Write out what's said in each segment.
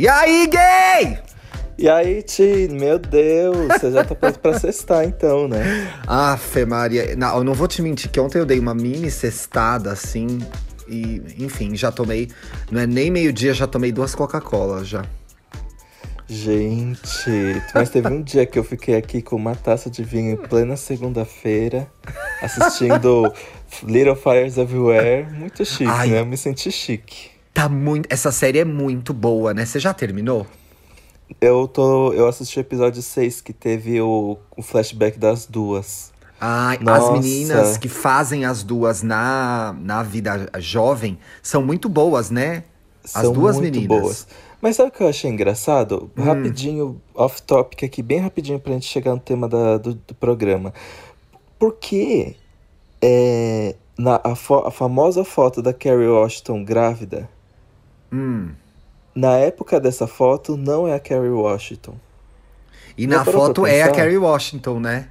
E aí, gay? E aí, Ti, meu Deus, você já tá pronto pra cestar então, né? Afe Maria. Não, eu não vou te mentir que ontem eu dei uma mini cestada assim. E, enfim, já tomei. Não é nem meio-dia, já tomei duas Coca-Cola já. Gente, mas teve um dia que eu fiquei aqui com uma taça de vinho em plena segunda-feira, assistindo Little Fires Everywhere. Muito chique, Ai. né? Eu me senti chique. Tá muito. Essa série é muito boa, né? Você já terminou? Eu tô. Eu assisti o episódio 6, que teve o, o flashback das duas. Ai, as Nossa. meninas que fazem as duas na, na vida jovem são muito boas, né? As São duas muito meninas. boas. Mas sabe o que eu achei engraçado? Hum. Rapidinho, off-topic aqui, bem rapidinho pra gente chegar no tema da- do, do programa. Por que é, na, a, fo- a famosa foto da Carrie Washington grávida, Hum. na época dessa foto, não é a Carrie Washington? E Já na foto é a? Carrie Washington, né?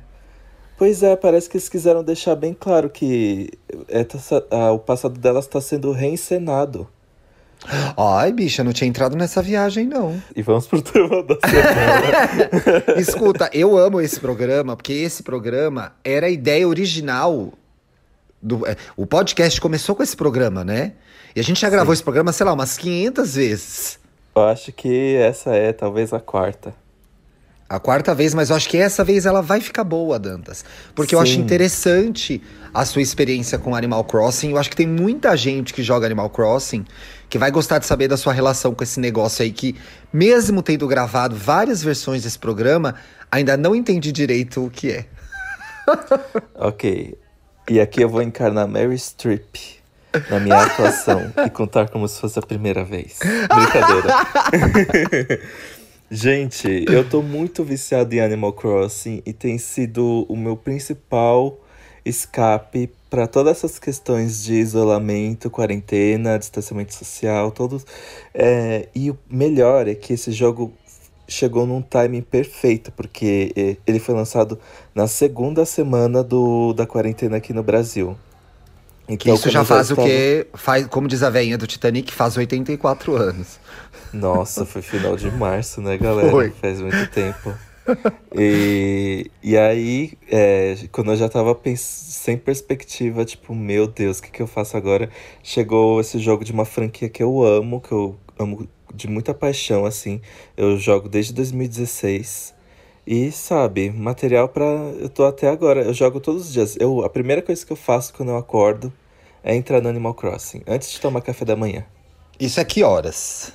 Pois é, parece que eles quiseram deixar bem claro que é, tá sa- ah, o passado delas está sendo reencenado. Ai, bicha, não tinha entrado nessa viagem, não. E vamos pro tema da semana. Escuta, eu amo esse programa, porque esse programa era a ideia original. Do, é, o podcast começou com esse programa, né? E a gente já gravou esse programa, sei lá, umas 500 vezes. eu acho que essa é talvez a quarta. A quarta vez, mas eu acho que essa vez ela vai ficar boa, Dantas. Porque eu acho Sim. interessante a sua experiência com Animal Crossing. Eu acho que tem muita gente que joga Animal Crossing que vai gostar de saber da sua relação com esse negócio aí que, mesmo tendo gravado várias versões desse programa, ainda não entendi direito o que é. Ok. E aqui eu vou encarnar Mary Streep na minha atuação e contar como se fosse a primeira vez. Brincadeira. Gente, eu tô muito viciado em Animal Crossing e tem sido o meu principal escape para todas essas questões de isolamento, quarentena, distanciamento social, todos. É, e o melhor é que esse jogo chegou num timing perfeito, porque eh, ele foi lançado na segunda semana do, da quarentena aqui no Brasil. Que isso já faz o quê? Faz, como diz a veinha do Titanic, faz 84 anos. Nossa, foi final de março, né, galera? Foi. Faz muito tempo. E, e aí, é, quando eu já tava sem perspectiva, tipo, meu Deus, o que, que eu faço agora? Chegou esse jogo de uma franquia que eu amo, que eu amo de muita paixão, assim. Eu jogo desde 2016. E, sabe, material pra. Eu tô até agora, eu jogo todos os dias. Eu, a primeira coisa que eu faço quando eu acordo é entrar no Animal Crossing, antes de tomar café da manhã. Isso é que horas?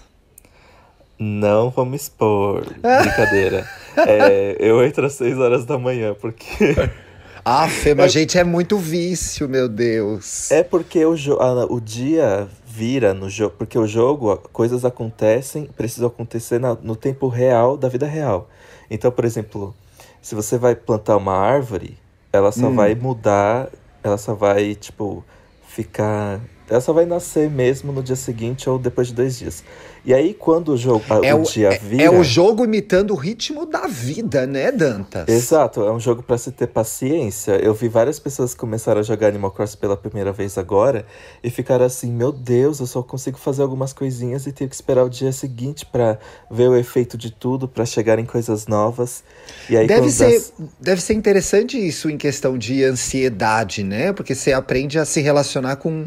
Não vamos expor. Brincadeira. É, eu entro às 6 horas da manhã, porque. Ah, Fê, mas gente, é muito vício, meu Deus. É porque o, a- o dia vira no jogo. Porque o jogo, coisas acontecem, precisam acontecer na- no tempo real da vida real. Então, por exemplo, se você vai plantar uma árvore, ela só Hum. vai mudar, ela só vai, tipo, ficar. Ela só vai nascer mesmo no dia seguinte ou depois de dois dias. E aí, quando o jogo, É o, o, dia é- vira. é o jogo imitando o ritmo da vida, né, Dantas? Exato, é um jogo pra se ter paciência. Eu vi várias pessoas que começaram a jogar Animal Crossing pela primeira vez agora e ficaram assim: meu Deus, eu só consigo fazer algumas coisinhas e tenho que esperar o dia seguinte pra ver o efeito de tudo, pra chegar em coisas novas. E aí, Deve ser, das- deve ser interessante isso em questão de ansiedade, né? Porque você aprende a se relacionar com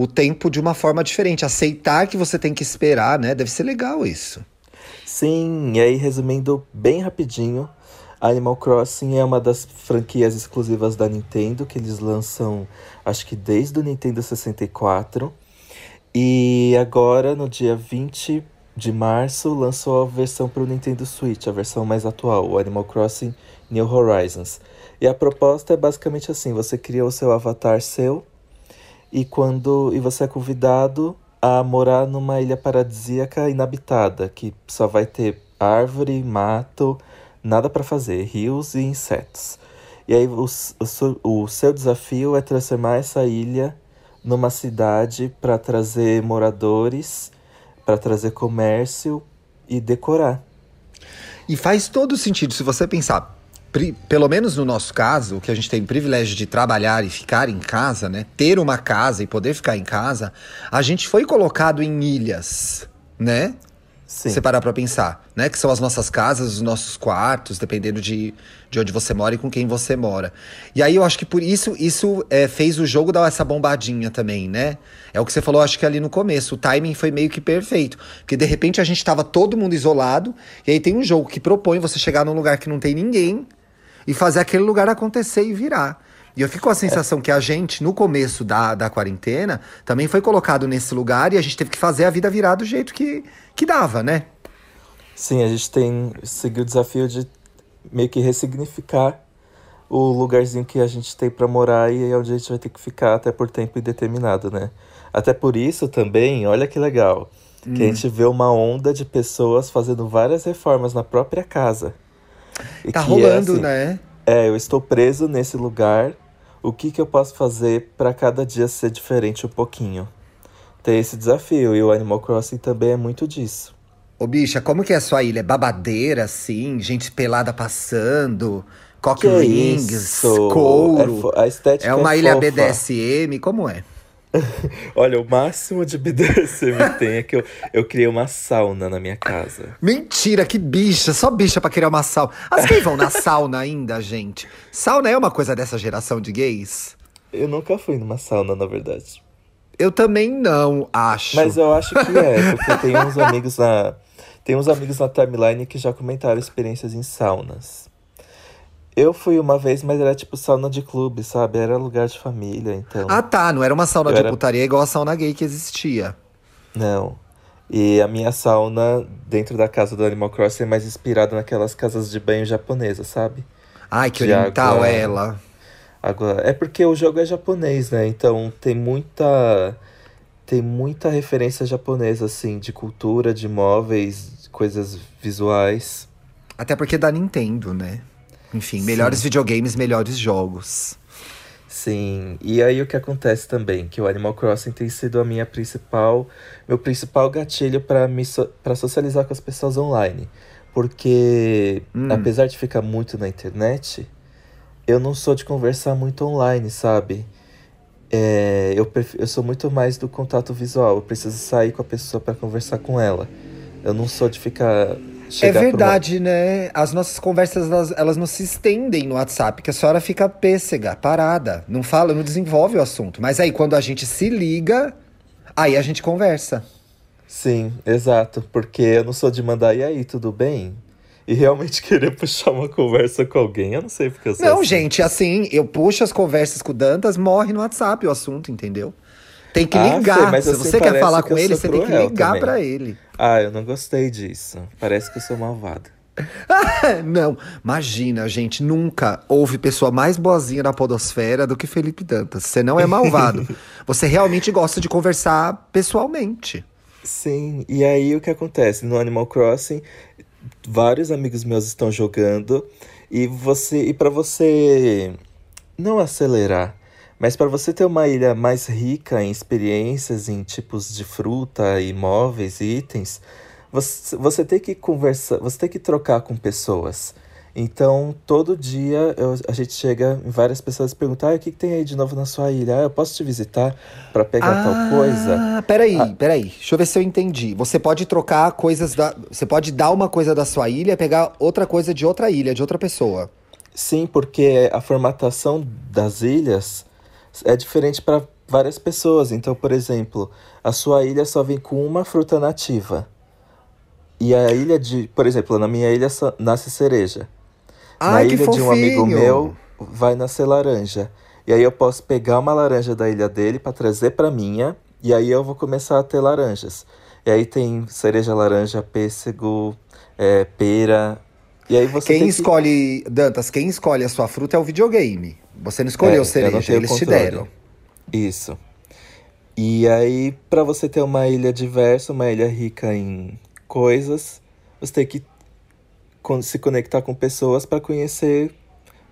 o tempo de uma forma diferente. Aceitar que você tem que esperar, né? Deve ser legal isso. Sim, e aí resumindo bem rapidinho, Animal Crossing é uma das franquias exclusivas da Nintendo que eles lançam, acho que desde o Nintendo 64. E agora, no dia 20 de março, lançou a versão para o Nintendo Switch, a versão mais atual, o Animal Crossing New Horizons. E a proposta é basicamente assim: você cria o seu avatar seu e quando e você é convidado a morar numa ilha paradisíaca inabitada, que só vai ter árvore, mato, nada para fazer, rios e insetos. E aí o, o, o seu desafio é transformar essa ilha numa cidade para trazer moradores, para trazer comércio e decorar. E faz todo sentido se você pensar, pelo menos no nosso caso, que a gente tem o privilégio de trabalhar e ficar em casa, né? Ter uma casa e poder ficar em casa, a gente foi colocado em ilhas, né? Sim. Você parar pra pensar, né? Que são as nossas casas, os nossos quartos, dependendo de, de onde você mora e com quem você mora. E aí eu acho que por isso, isso é, fez o jogo dar essa bombadinha também, né? É o que você falou, acho que ali no começo. O timing foi meio que perfeito. Porque de repente a gente tava todo mundo isolado, e aí tem um jogo que propõe você chegar num lugar que não tem ninguém e fazer aquele lugar acontecer e virar. E eu fico com a sensação que a gente, no começo da, da quarentena, também foi colocado nesse lugar e a gente teve que fazer a vida virar do jeito que, que dava, né? Sim, a gente tem seguiu o desafio de meio que ressignificar o lugarzinho que a gente tem para morar e é onde a gente vai ter que ficar até por tempo indeterminado, né? Até por isso também, olha que legal, hum. que a hum. gente vê uma onda de pessoas fazendo várias reformas na própria casa. E tá rolando, é assim, né? É, eu estou preso nesse lugar. O que, que eu posso fazer para cada dia ser diferente um pouquinho? Tem esse desafio e o Animal Crossing também é muito disso. Ô bicha, como que é a sua ilha? É babadeira, assim? Gente pelada passando? Cock rings, couro? É, a estética é uma é ilha fofa. BDSM? Como é? Olha, o máximo de BDSM tem é que eu, eu criei uma sauna na minha casa. Mentira, que bicha, só bicha pra criar uma sauna. As gays vão na sauna ainda, gente. Sauna é uma coisa dessa geração de gays? Eu nunca fui numa sauna, na verdade. Eu também não, acho. Mas eu acho que é, porque tem uns amigos na. Tem uns amigos na timeline que já comentaram experiências em saunas. Eu fui uma vez, mas era tipo sauna de clube, sabe? Era lugar de família, então. Ah, tá. Não era uma sauna eu de era... putaria igual a sauna gay que existia. Não. E a minha sauna dentro da casa do Animal Crossing é mais inspirada naquelas casas de banho japonesas, sabe? Ai, que de oriental água... ela. Água... É porque o jogo é japonês, né? Então tem muita. Tem muita referência japonesa, assim, de cultura, de móveis, coisas visuais. Até porque é da Nintendo, né? Enfim, melhores Sim. videogames, melhores jogos. Sim, e aí o que acontece também, que o Animal Crossing tem sido a minha principal, meu principal gatilho para me so, para socializar com as pessoas online, porque hum. apesar de ficar muito na internet, eu não sou de conversar muito online, sabe? É, eu, eu sou muito mais do contato visual, eu preciso sair com a pessoa para conversar com ela. Eu não sou de ficar é verdade, uma... né? As nossas conversas, elas, elas não se estendem no WhatsApp, que a senhora fica pêssega, parada. Não fala, não desenvolve o assunto. Mas aí, quando a gente se liga, aí a gente conversa. Sim, exato. Porque eu não sou de mandar, e aí, tudo bem? E realmente querer puxar uma conversa com alguém, eu não sei porque eu sou Não, assim. gente, assim, eu puxo as conversas com o Dantas, morre no WhatsApp o assunto, entendeu? Tem que ah, ligar. Sei, mas Se assim, você quer falar com ele, você tem que ligar para ele. Ah, eu não gostei disso. Parece que eu sou malvado. não, imagina, gente, nunca houve pessoa mais boazinha na podosfera do que Felipe Dantas. Você não é malvado. você realmente gosta de conversar pessoalmente. Sim, e aí o que acontece? No Animal Crossing, vários amigos meus estão jogando e você e para você não acelerar, mas para você ter uma ilha mais rica em experiências, em tipos de fruta, imóveis e itens, você, você tem que conversar, você tem que trocar com pessoas. Então, todo dia eu, a gente chega em várias pessoas e perguntam: ah, o que, que, tem aí de novo na sua ilha? Ah, eu posso te visitar para pegar ah, tal coisa? Ah, peraí, ah. peraí. Deixa eu ver se eu entendi. Você pode trocar coisas da. Você pode dar uma coisa da sua ilha e pegar outra coisa de outra ilha, de outra pessoa. Sim, porque a formatação das ilhas é diferente para várias pessoas. Então, por exemplo, a sua ilha só vem com uma fruta nativa. E a ilha de, por exemplo, na minha ilha nasce cereja. Ai, na ilha fofinho. de um amigo meu vai nascer laranja. E aí eu posso pegar uma laranja da ilha dele para trazer para minha, e aí eu vou começar a ter laranjas. E aí tem cereja, laranja, pêssego, é, pera. E aí você quem escolhe, que... Dantas, quem escolhe a sua fruta é o videogame. Você não escolheu é, cereja, eles te deram. Isso. E aí, para você ter uma ilha diversa, uma ilha rica em coisas, você tem que se conectar com pessoas para conhecer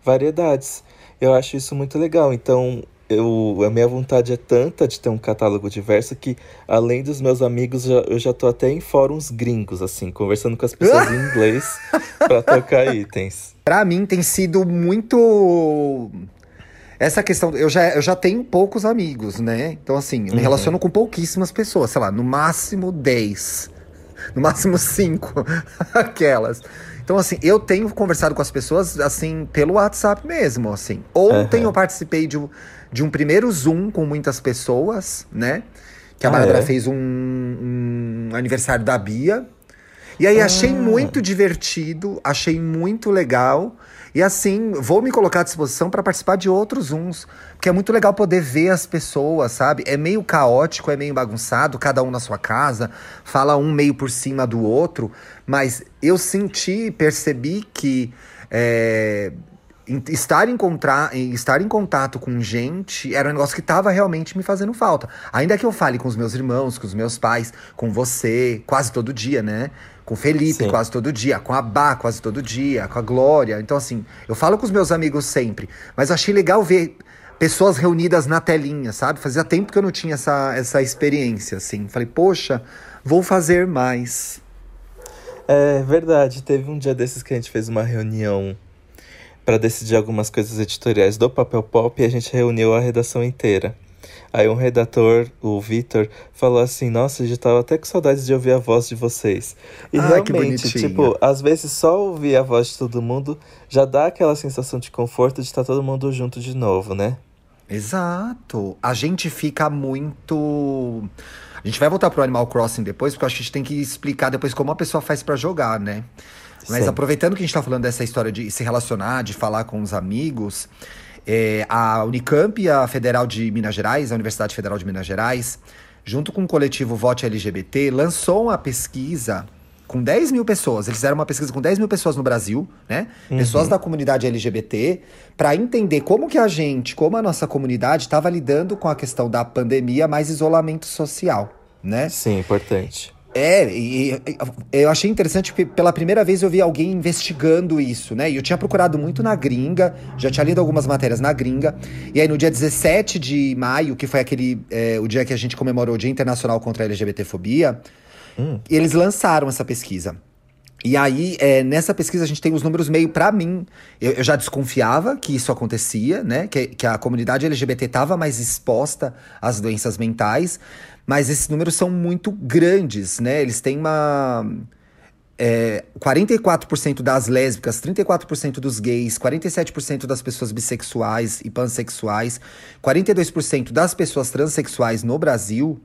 variedades. Eu acho isso muito legal. Então, eu, a minha vontade é tanta de ter um catálogo diverso que, além dos meus amigos, já, eu já tô até em fóruns gringos, assim, conversando com as pessoas em inglês para trocar itens. Para mim tem sido muito essa questão, eu já, eu já tenho poucos amigos, né? Então, assim, eu me uhum. relaciono com pouquíssimas pessoas, sei lá, no máximo 10. no máximo cinco, aquelas. Então, assim, eu tenho conversado com as pessoas, assim, pelo WhatsApp mesmo, assim. Ontem uhum. eu participei de um, de um primeiro Zoom com muitas pessoas, né? Que a ah, Bárbara é? fez um, um, aniversário da Bia. E aí ah. achei muito divertido, achei muito legal. E assim, vou me colocar à disposição para participar de outros Zooms. Porque é muito legal poder ver as pessoas, sabe? É meio caótico, é meio bagunçado, cada um na sua casa, fala um meio por cima do outro. Mas eu senti, percebi que. É, estar, encontrar, estar em contato com gente era um negócio que estava realmente me fazendo falta. Ainda que eu fale com os meus irmãos, com os meus pais, com você, quase todo dia, né? Com o Felipe Sim. quase todo dia, com a Bá quase todo dia, com a Glória. Então, assim, eu falo com os meus amigos sempre. Mas achei legal ver pessoas reunidas na telinha, sabe? Fazia tempo que eu não tinha essa, essa experiência, assim. Falei, poxa, vou fazer mais. É verdade, teve um dia desses que a gente fez uma reunião para decidir algumas coisas editoriais do Papel Pop e a gente reuniu a redação inteira. Aí um redator, o Vitor, falou assim: Nossa, já tava até com saudades de ouvir a voz de vocês. E ah, realmente, tipo, às vezes só ouvir a voz de todo mundo já dá aquela sensação de conforto de estar todo mundo junto de novo, né? Exato. A gente fica muito. A gente vai voltar pro Animal Crossing depois, porque acho que a gente tem que explicar depois como a pessoa faz para jogar, né? Mas Sim. aproveitando que a gente está falando dessa história de se relacionar, de falar com os amigos, é, a Unicamp a Federal de Minas Gerais, a Universidade Federal de Minas Gerais, junto com o coletivo Vote LGBT, lançou uma pesquisa com 10 mil pessoas. Eles fizeram uma pesquisa com 10 mil pessoas no Brasil, né? Uhum. Pessoas da comunidade LGBT, para entender como que a gente, como a nossa comunidade, estava lidando com a questão da pandemia mais isolamento social, né? Sim, importante. É, e, eu achei interessante porque pela primeira vez eu vi alguém investigando isso, né? E eu tinha procurado muito na gringa, já tinha lido algumas matérias na gringa. E aí no dia 17 de maio, que foi aquele é, o dia que a gente comemorou o Dia Internacional contra a LGBTfobia, hum. eles lançaram essa pesquisa. E aí, é, nessa pesquisa, a gente tem os números meio para mim. Eu, eu, já desconfiava que isso acontecia, né? Que, que a comunidade LGBT estava mais exposta às doenças mentais. Mas esses números são muito grandes, né? Eles têm uma. É, 44% das lésbicas, 34% dos gays, 47% das pessoas bissexuais e pansexuais, 42% das pessoas transexuais no Brasil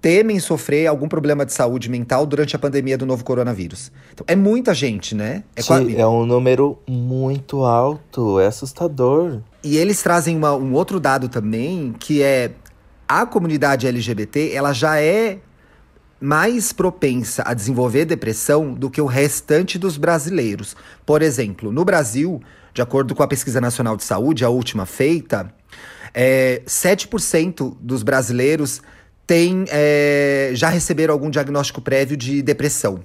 temem sofrer algum problema de saúde mental durante a pandemia do novo coronavírus. Então, é muita gente, né? É, Sim, é um número muito alto, é assustador. E eles trazem uma, um outro dado também, que é a comunidade LGBT ela já é mais propensa a desenvolver depressão do que o restante dos brasileiros. Por exemplo, no Brasil, de acordo com a Pesquisa Nacional de Saúde, a última feita, é, 7% dos brasileiros tem, é, já receberam algum diagnóstico prévio de depressão.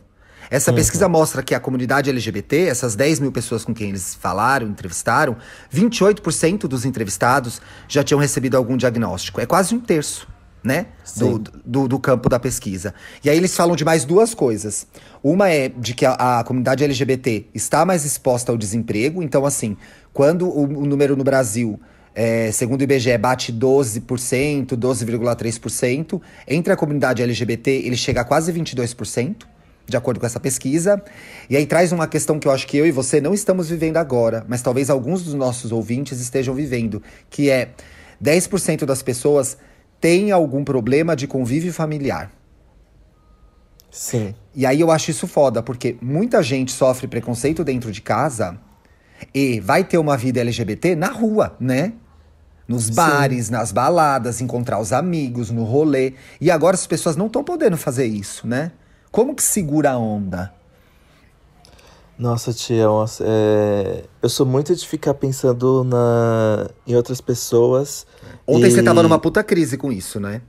Essa uhum. pesquisa mostra que a comunidade LGBT, essas 10 mil pessoas com quem eles falaram, entrevistaram, 28% dos entrevistados já tinham recebido algum diagnóstico. É quase um terço. Né? Do, do, do, campo da pesquisa. E aí eles falam de mais duas coisas. Uma é de que a, a comunidade LGBT está mais exposta ao desemprego. Então, assim, quando o, o número no Brasil é, segundo o IBGE, bate 12%, 12,3%. Entre a comunidade LGBT, ele chega a quase 22% de acordo com essa pesquisa. E aí traz uma questão que eu acho que eu e você não estamos vivendo agora, mas talvez alguns dos nossos ouvintes estejam vivendo, que é 10% das pessoas têm algum problema de convívio familiar. Sim. E aí eu acho isso foda, porque muita gente sofre preconceito dentro de casa e vai ter uma vida LGBT na rua, né? Nos bares, Sim. nas baladas, encontrar os amigos, no rolê. E agora as pessoas não estão podendo fazer isso, né? Como que segura a onda? Nossa, tia, é... eu sou muito de ficar pensando na... em outras pessoas. Ontem e... você tava numa puta crise com isso, né?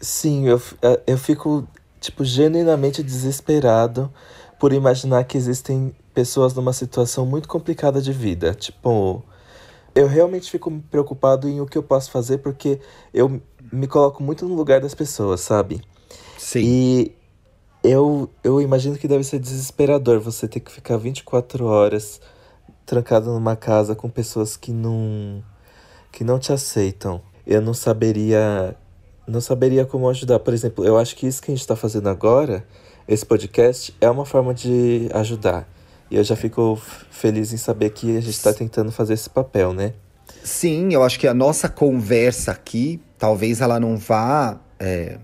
Sim, eu, é, eu fico, tipo, genuinamente desesperado por imaginar que existem pessoas numa situação muito complicada de vida. Tipo, eu realmente fico preocupado em o que eu posso fazer porque eu me coloco muito no lugar das pessoas, sabe? Sim. E eu, eu imagino que deve ser desesperador você ter que ficar 24 horas trancado numa casa com pessoas que não que não te aceitam. Eu não saberia não saberia como ajudar. Por exemplo, eu acho que isso que a gente está fazendo agora esse podcast é uma forma de ajudar. E eu já fico feliz em saber que a gente está tentando fazer esse papel, né? Sim, eu acho que a nossa conversa aqui, talvez ela não vá é,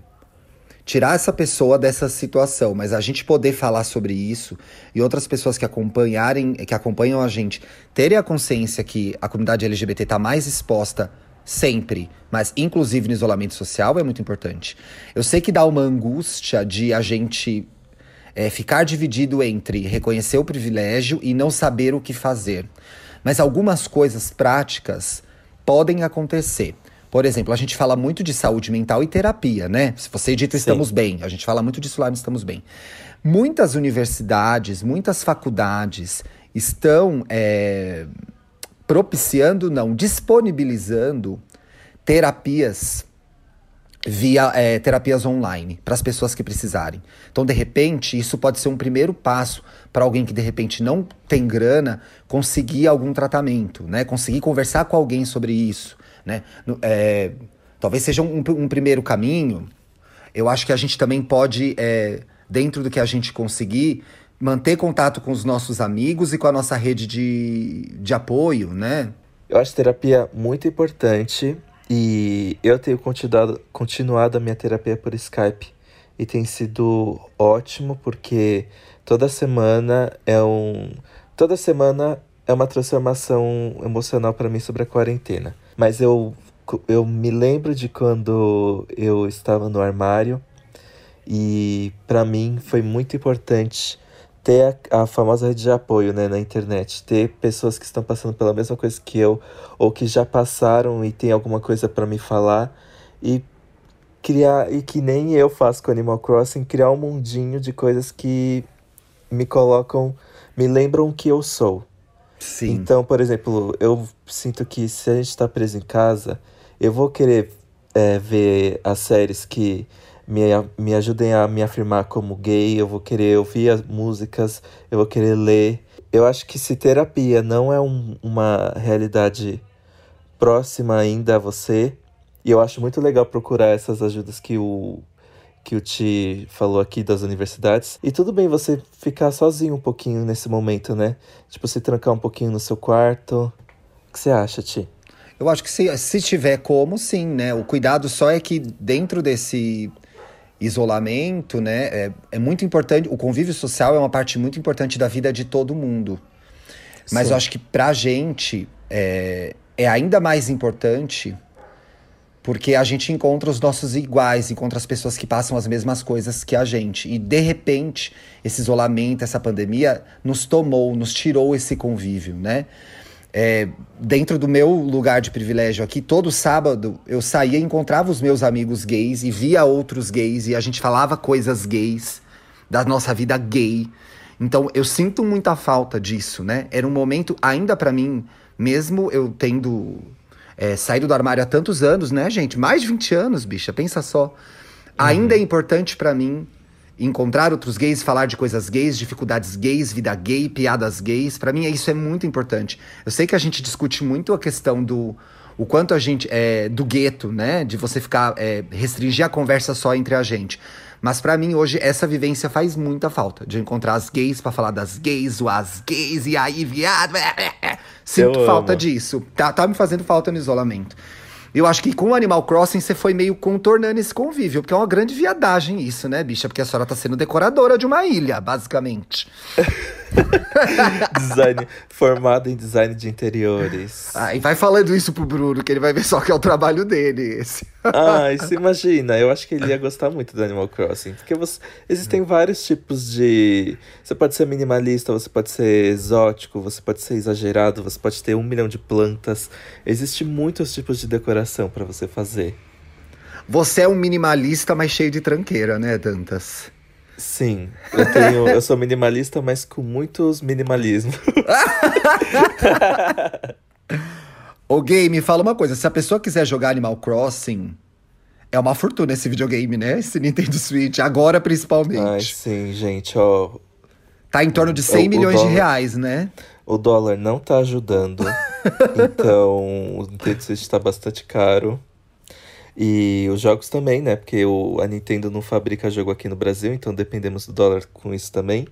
tirar essa pessoa dessa situação, mas a gente poder falar sobre isso e outras pessoas que acompanharem, que acompanham a gente, terem a consciência que a comunidade LGBT está mais exposta sempre, mas inclusive no isolamento social é muito importante. Eu sei que dá uma angústia de a gente é, ficar dividido entre reconhecer o privilégio e não saber o que fazer. Mas algumas coisas práticas podem acontecer. Por exemplo, a gente fala muito de saúde mental e terapia, né? Se você edita Estamos Sim. Bem, a gente fala muito disso lá no Estamos Bem. Muitas universidades, muitas faculdades estão é, propiciando, não, disponibilizando terapias via é, terapias online para as pessoas que precisarem. Então, de repente, isso pode ser um primeiro passo para alguém que de repente não tem grana conseguir algum tratamento, né? Conseguir conversar com alguém sobre isso. Né? É, talvez seja um, um, primeiro caminho. Eu acho que a gente também pode, é, dentro do que a gente conseguir, manter contato com os nossos amigos e com a nossa rede de, de apoio, né? Eu acho terapia muito importante e eu tenho continuado, continuado a minha terapia por Skype e tem sido ótimo porque toda semana é um toda semana é uma transformação emocional para mim sobre a quarentena. Mas eu, eu me lembro de quando eu estava no armário e para mim foi muito importante ter a, a, famosa rede de apoio né, na internet, ter pessoas que estão passando pela mesma coisa que eu ou que já passaram e tem alguma coisa para me falar e criar e que nem eu faço com Animal Crossing, criar um mundinho de coisas que me colocam, me lembram que eu sou. Sim. Então, por exemplo, eu sinto que se a gente está preso em casa, eu vou querer é, ver as séries que me, me ajudem a me afirmar como gay, eu vou querer ouvir as músicas, eu vou querer ler. Eu acho que se terapia não é um, uma realidade próxima ainda a você, e eu acho muito legal procurar essas ajudas que o que o Ti falou aqui das universidades. E tudo bem você ficar sozinho um pouquinho nesse momento, né? Tipo, se trancar um pouquinho no seu quarto. O que você acha, Ti? Eu acho que se, se tiver como, sim, né? O cuidado só é que dentro desse isolamento, né? É, é muito importante. O convívio social é uma parte muito importante da vida de todo mundo. Mas sim. eu acho que pra gente é, é ainda mais importante porque a gente encontra os nossos iguais, encontra as pessoas que passam as mesmas coisas que a gente. E de repente, esse isolamento, essa pandemia, nos tomou, nos tirou esse convívio, né? É, dentro do meu lugar de privilégio aqui, todo sábado eu saía e encontrava os meus amigos gays e via outros gays e a gente falava coisas gays, da nossa vida gay. Então eu sinto muita falta disso, né? Era um momento, ainda para mim, mesmo eu tendo é, saído do armário há tantos anos, né, gente? Mais de 20 anos, bicha, pensa só. Ainda é importante para mim encontrar outros gays, falar de coisas gays, dificuldades gays, vida gay, piadas gays. Para mim, isso é muito importante. Eu sei que a gente discute muito a questão do o quanto a gente é do gueto, né? De você ficar é, restringir a conversa só entre a gente. Mas para mim hoje essa vivência faz muita falta de encontrar as gays para falar das gays, ou as gays e aí viado. Sinto Eu falta amo. disso. Tá, tá me fazendo falta no isolamento. Eu acho que com o Animal Crossing você foi meio contornando esse convívio, porque é uma grande viadagem isso, né, bicha? Porque a senhora tá sendo decoradora de uma ilha, basicamente. design formado em design de interiores. Ah, e vai falando isso pro Bruno, que ele vai ver só que é o trabalho dele esse. ah, isso imagina. Eu acho que ele ia gostar muito do Animal Crossing. Porque você, existem vários tipos de. Você pode ser minimalista, você pode ser exótico, você pode ser exagerado, você pode ter um milhão de plantas. Existem muitos tipos de decoração para você fazer. Você é um minimalista, mas cheio de tranqueira, né, Dantas? Sim, eu tenho, eu sou minimalista, mas com muitos minimalismos. Ô Gay, me fala uma coisa, se a pessoa quiser jogar Animal Crossing, é uma fortuna esse videogame, né? Esse Nintendo Switch, agora principalmente. Ai, sim, gente, ó. Tá em torno de 100 o, milhões o dólar, de reais, né? O dólar não tá ajudando. então, o Nintendo Switch tá bastante caro. E os jogos também, né? Porque o, a Nintendo não fabrica jogo aqui no Brasil, então dependemos do dólar com isso também.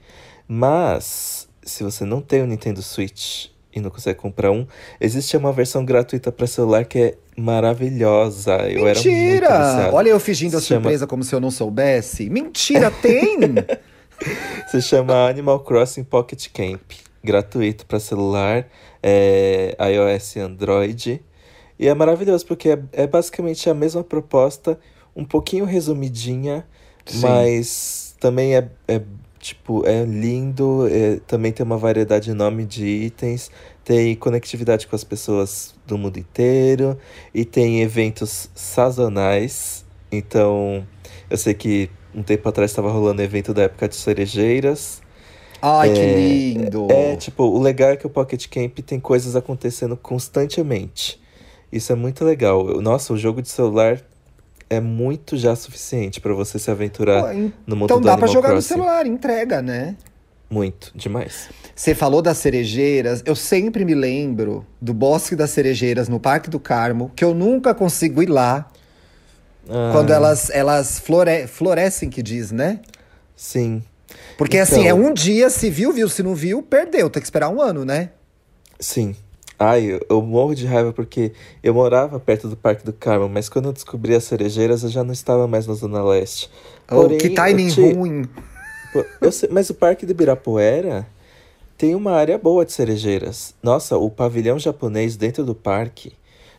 Mas, se você não tem o Nintendo Switch e não consegue comprar um, existe uma versão gratuita para celular que é maravilhosa. Eu Mentira! Era Olha eu fingindo a surpresa chama... como se eu não soubesse. Mentira, tem! Se chama Animal Crossing Pocket Camp. Gratuito para celular, é, iOS e Android. E é maravilhoso, porque é, é basicamente a mesma proposta, um pouquinho resumidinha, Sim. mas também é, é tipo, é lindo, é, também tem uma variedade enorme de itens, tem conectividade com as pessoas do mundo inteiro e tem eventos sazonais. Então, eu sei que um tempo atrás estava rolando evento da época de cerejeiras. Ai, é, que lindo! É, tipo, o legal é que o Pocket Camp tem coisas acontecendo constantemente. Isso é muito legal. Nossa, o jogo de celular é muito já suficiente para você se aventurar Pô, no mundo então do Então dá pra jogar Crossing. no celular, entrega, né? Muito, demais. Você falou das cerejeiras, eu sempre me lembro do Bosque das Cerejeiras no Parque do Carmo, que eu nunca consigo ir lá. Ah. Quando elas, elas flore florescem, que diz, né? Sim. Porque então... assim, é um dia, se viu, viu, se não viu, perdeu. Tem que esperar um ano, né? Sim. Ai, eu, eu, morro de raiva porque eu morava perto do Parque do Carmo, mas quando eu descobri as cerejeiras, eu já não estava mais na Zona Leste. Oh, Porém, que timing te... ruim! Sei, mas o Parque do Ibirapuera tem uma área boa de cerejeiras. Nossa, o pavilhão japonês dentro do parque.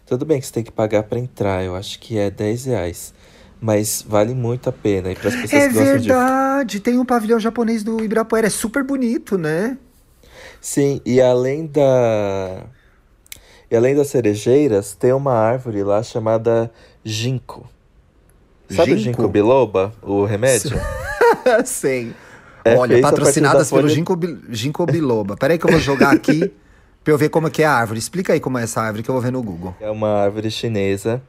Tudo bem que você tem que pagar para entrar, eu acho que é 10 reais. Mas vale muito a pena. E para as pessoas é que gostam verdade, de... tem um pavilhão japonês do Ibirapuera, é super bonito, né? Sim, e além da e além das cerejeiras, tem uma árvore lá chamada ginkgo. Sabe ginkgo? o ginkgo biloba, o remédio? Sei. É Olha, patrocinadas pelo ginkgo, ginkgo biloba. Peraí que eu vou jogar aqui pra eu ver como que é a árvore. Explica aí como é essa árvore que eu vou ver no Google. É uma árvore chinesa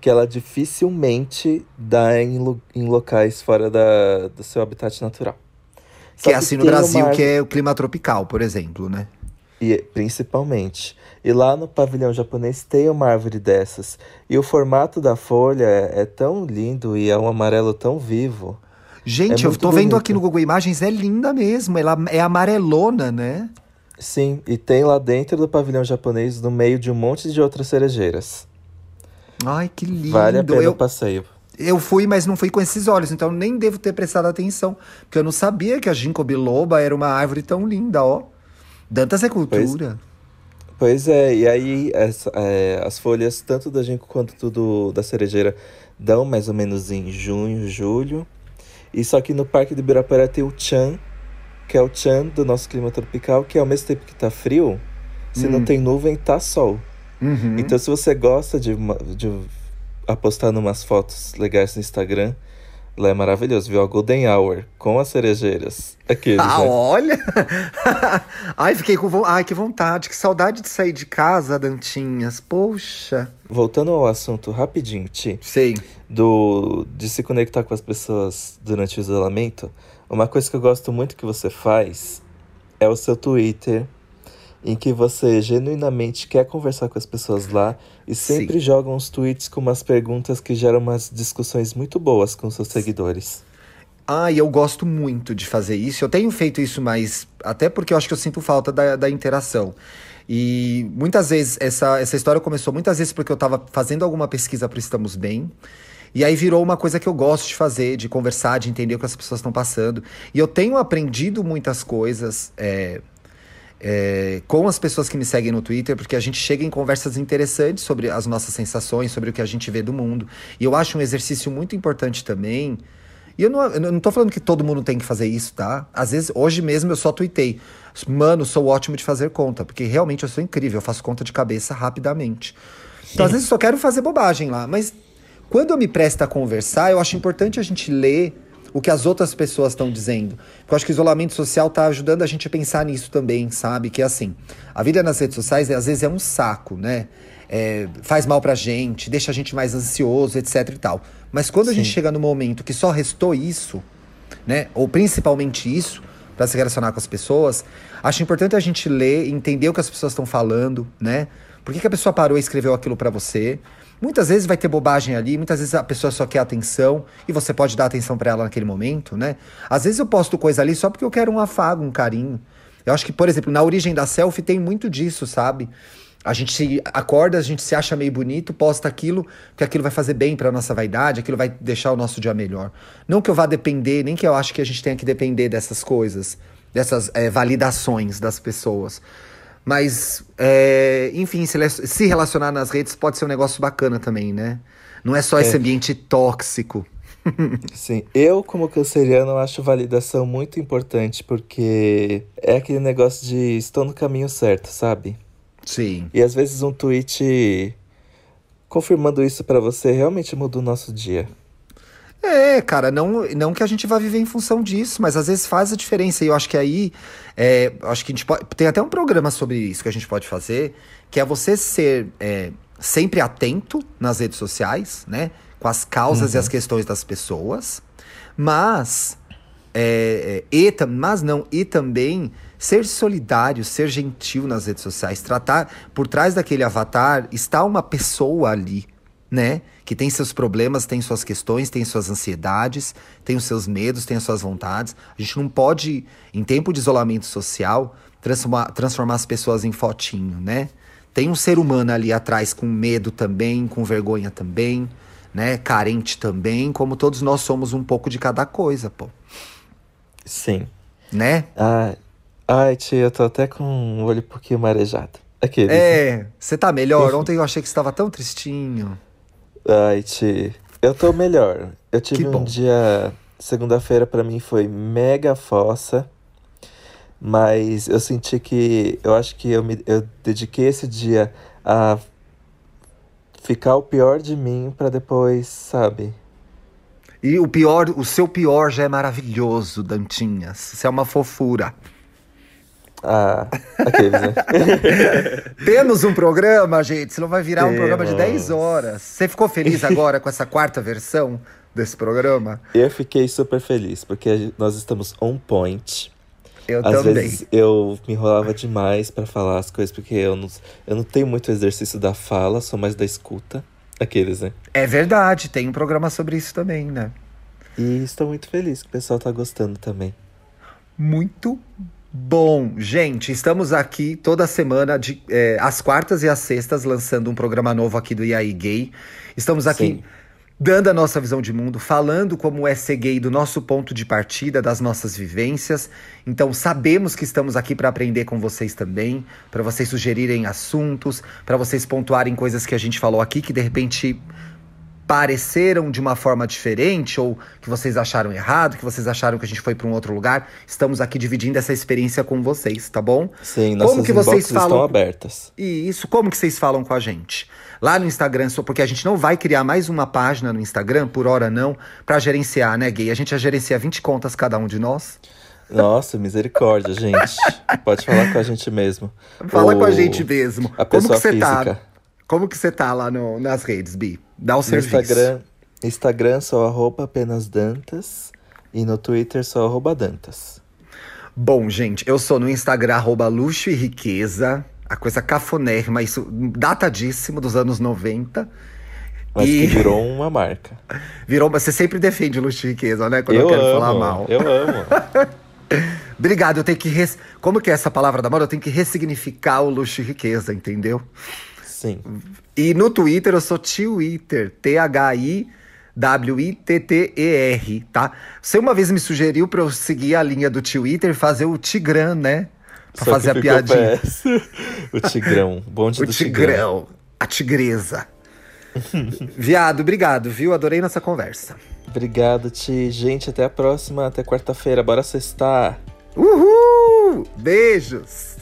que ela dificilmente dá em, em locais fora da, do seu habitat natural. Só que é assim no Brasil, árvore... que é o clima tropical, por exemplo, né? E, principalmente. E lá no pavilhão japonês tem uma árvore dessas. E o formato da folha é, é tão lindo e é um amarelo tão vivo. Gente, é eu tô bonito. vendo aqui no Google Imagens, é linda mesmo. Ela é amarelona, né? Sim, e tem lá dentro do pavilhão japonês, no meio de um monte de outras cerejeiras. Ai, que lindo. Vale a pena eu, o passeio. Eu fui, mas não fui com esses olhos, então nem devo ter prestado atenção. Porque eu não sabia que a ginkgo biloba era uma árvore tão linda, ó. Dantas é cultura. Pois, pois é, e aí as, é, as folhas, tanto da ginkgo quanto do, da cerejeira, dão mais ou menos em junho, julho. E só que no Parque do Ibirapuera tem o Chan, que é o Chan do nosso clima tropical, que ao mesmo tempo que tá frio, se hum. não tem nuvem, tá sol. Uhum. Então se você gosta de, de apostar numas fotos legais no Instagram, Lá é maravilhoso, viu? A Golden Hour com as cerejeiras. Aqueles, ah, né? olha! Ai, fiquei com. Ai, que vontade, que saudade de sair de casa, Dantinhas. Poxa. Voltando ao assunto rapidinho, Ti. Sei. Do, de se conectar com as pessoas durante o isolamento, uma coisa que eu gosto muito que você faz é o seu Twitter em que você genuinamente quer conversar com as pessoas lá e sempre Sim. joga uns tweets com umas perguntas que geram umas discussões muito boas com seus seguidores. Ah, e eu gosto muito de fazer isso. Eu tenho feito isso mais. Até porque eu acho que eu sinto falta da, da interação. E muitas vezes, essa, essa história começou muitas vezes porque eu estava fazendo alguma pesquisa para Estamos Bem. E aí virou uma coisa que eu gosto de fazer, de conversar, de entender o que as pessoas estão passando. E eu tenho aprendido muitas coisas. É, é, com as pessoas que me seguem no Twitter, porque a gente chega em conversas interessantes sobre as nossas sensações, sobre o que a gente vê do mundo. E eu acho um exercício muito importante também. E eu não, eu não tô falando que todo mundo tem que fazer isso, tá? Às vezes, hoje mesmo eu só tuitei. Mano, sou ótimo de fazer conta, porque realmente eu sou incrível, eu faço conta de cabeça rapidamente. Então, às vezes, eu só quero fazer bobagem lá. Mas quando eu me presto a conversar, eu acho importante a gente ler o que as outras pessoas estão dizendo. Porque eu acho que o isolamento social está ajudando a gente a pensar nisso também, sabe? Que é assim, a vida nas redes sociais às vezes é um saco, né? É, faz mal pra gente, deixa a gente mais ansioso, etc e tal. Mas quando Sim. a gente chega no momento que só restou isso, né? Ou principalmente isso, para se relacionar com as pessoas, acho importante a gente ler, entender o que as pessoas estão falando, né? Por que, que a pessoa parou e escreveu aquilo para você? Muitas vezes vai ter bobagem ali, muitas vezes a pessoa só quer atenção e você pode dar atenção para ela naquele momento, né? Às vezes eu posto coisa ali só porque eu quero um afago, um carinho. Eu acho que, por exemplo, na origem da selfie tem muito disso, sabe? A gente se acorda, a gente se acha meio bonito, posta aquilo, que aquilo vai fazer bem para nossa vaidade, aquilo vai deixar o nosso dia melhor. Não que eu vá depender, nem que eu acho que a gente tenha que depender dessas coisas, dessas é, validações das pessoas. Mas, é, enfim, se, se, relacionar nas redes pode ser um negócio bacana também, né? Não é só é. esse ambiente tóxico. Sim, eu como canceriano acho validação muito importante porque é aquele negócio de estou no caminho certo, sabe? Sim. E às vezes um tweet confirmando isso para você realmente muda o nosso dia. É, cara, não, não que a gente vá viver em função disso, mas às vezes faz a diferença. E eu acho que aí, é, acho que a gente pode. Tem até um programa sobre isso que a gente pode fazer, que é você ser é, sempre atento nas redes sociais, né? Com as causas uhum. e as questões das pessoas, mas. É, é, e, mas não, e também ser solidário, ser gentil nas redes sociais, tratar por trás daquele avatar está uma pessoa ali, né? Que tem seus problemas, tem suas questões, tem suas ansiedades, tem os seus medos, tem as suas vontades. A gente não pode, em tempo de isolamento social, transformar, transformar as pessoas em fotinho, né? Tem um ser humano ali atrás com medo também, com vergonha também, né? Carente também, como todos nós somos um pouco de cada coisa, pô. Sim. Né? Ah, Ai, tia, eu tô até com o olho um pouquinho marejado. Aquele. É, você tá melhor? Ontem eu achei que você tava tão tristinho. Ai, tia, eu tô melhor. Eu tive um dia. Segunda-feira para mim foi mega fossa. Mas eu senti que. Eu acho que eu, me, eu dediquei esse dia a ficar o pior de mim para depois, sabe? E o pior, o seu pior já é maravilhoso, Dantinhas. Isso é uma fofura. Ah, aqueles, né? Temos um programa, gente, senão vai virar Temos. um programa de 10 horas. Você ficou feliz agora com essa quarta versão desse programa? Eu fiquei super feliz, porque nós estamos on point. Eu Às também. vezes eu me enrolava demais para falar as coisas, porque eu não, eu não tenho muito exercício da fala, sou mais da escuta. Aqueles, né? É verdade, tem um programa sobre isso também, né? E estou muito feliz que o pessoal tá gostando também. Muito Bom, gente, estamos aqui toda semana, de, é, às quartas e às sextas, lançando um programa novo aqui do IAI Gay. Estamos aqui Sim. dando a nossa visão de mundo, falando como é ser gay do nosso ponto de partida, das nossas vivências. Então, sabemos que estamos aqui para aprender com vocês também, para vocês sugerirem assuntos, para vocês pontuarem coisas que a gente falou aqui que de repente pareceram de uma forma diferente ou que vocês acharam errado, que vocês acharam que a gente foi para um outro lugar, estamos aqui dividindo essa experiência com vocês, tá bom? Sim, nossas como que vocês falam estão abertas. E isso, como que vocês falam com a gente? Lá no Instagram, porque a gente não vai criar mais uma página no Instagram, por hora não, para gerenciar, né, gay? A gente já gerencia 20 contas cada um de nós. Nossa, misericórdia, gente. Pode falar com a gente mesmo. Fala com a gente mesmo. A como que você tá? física. tá? Como que você tá lá no, nas redes, Bi? Dá o serviço. Instagram, Instagram só arroba apenas Dantas e no Twitter só arroba Dantas. Bom, gente, eu sou no Instagram arroba luxo e riqueza. A coisa cafonérrima, isso datadíssimo dos anos 90. Mas e... que virou uma marca. Virou, mas você sempre defende luxo e riqueza, né? Quando eu, eu quero amo, falar mal. Eu amo. Obrigado, eu tenho que. Res... Como que é essa palavra da moda? Eu tenho que ressignificar o luxo e riqueza, entendeu? Sim. E no Twitter eu sou Twitter, T-H-I. W-I-T-T-E-R, tá? Você uma vez me sugeriu pra eu seguir a linha do Twitter e fazer o Tigrão, né? Pra Só fazer a piadinha. o Tigrão, bonde o do tigrão. tigrão. A tigresa. Viado, obrigado, viu? Adorei nossa conversa. Obrigado, Ti. Gente, até a próxima, até quarta-feira. Bora sextar. Uhul! Beijos!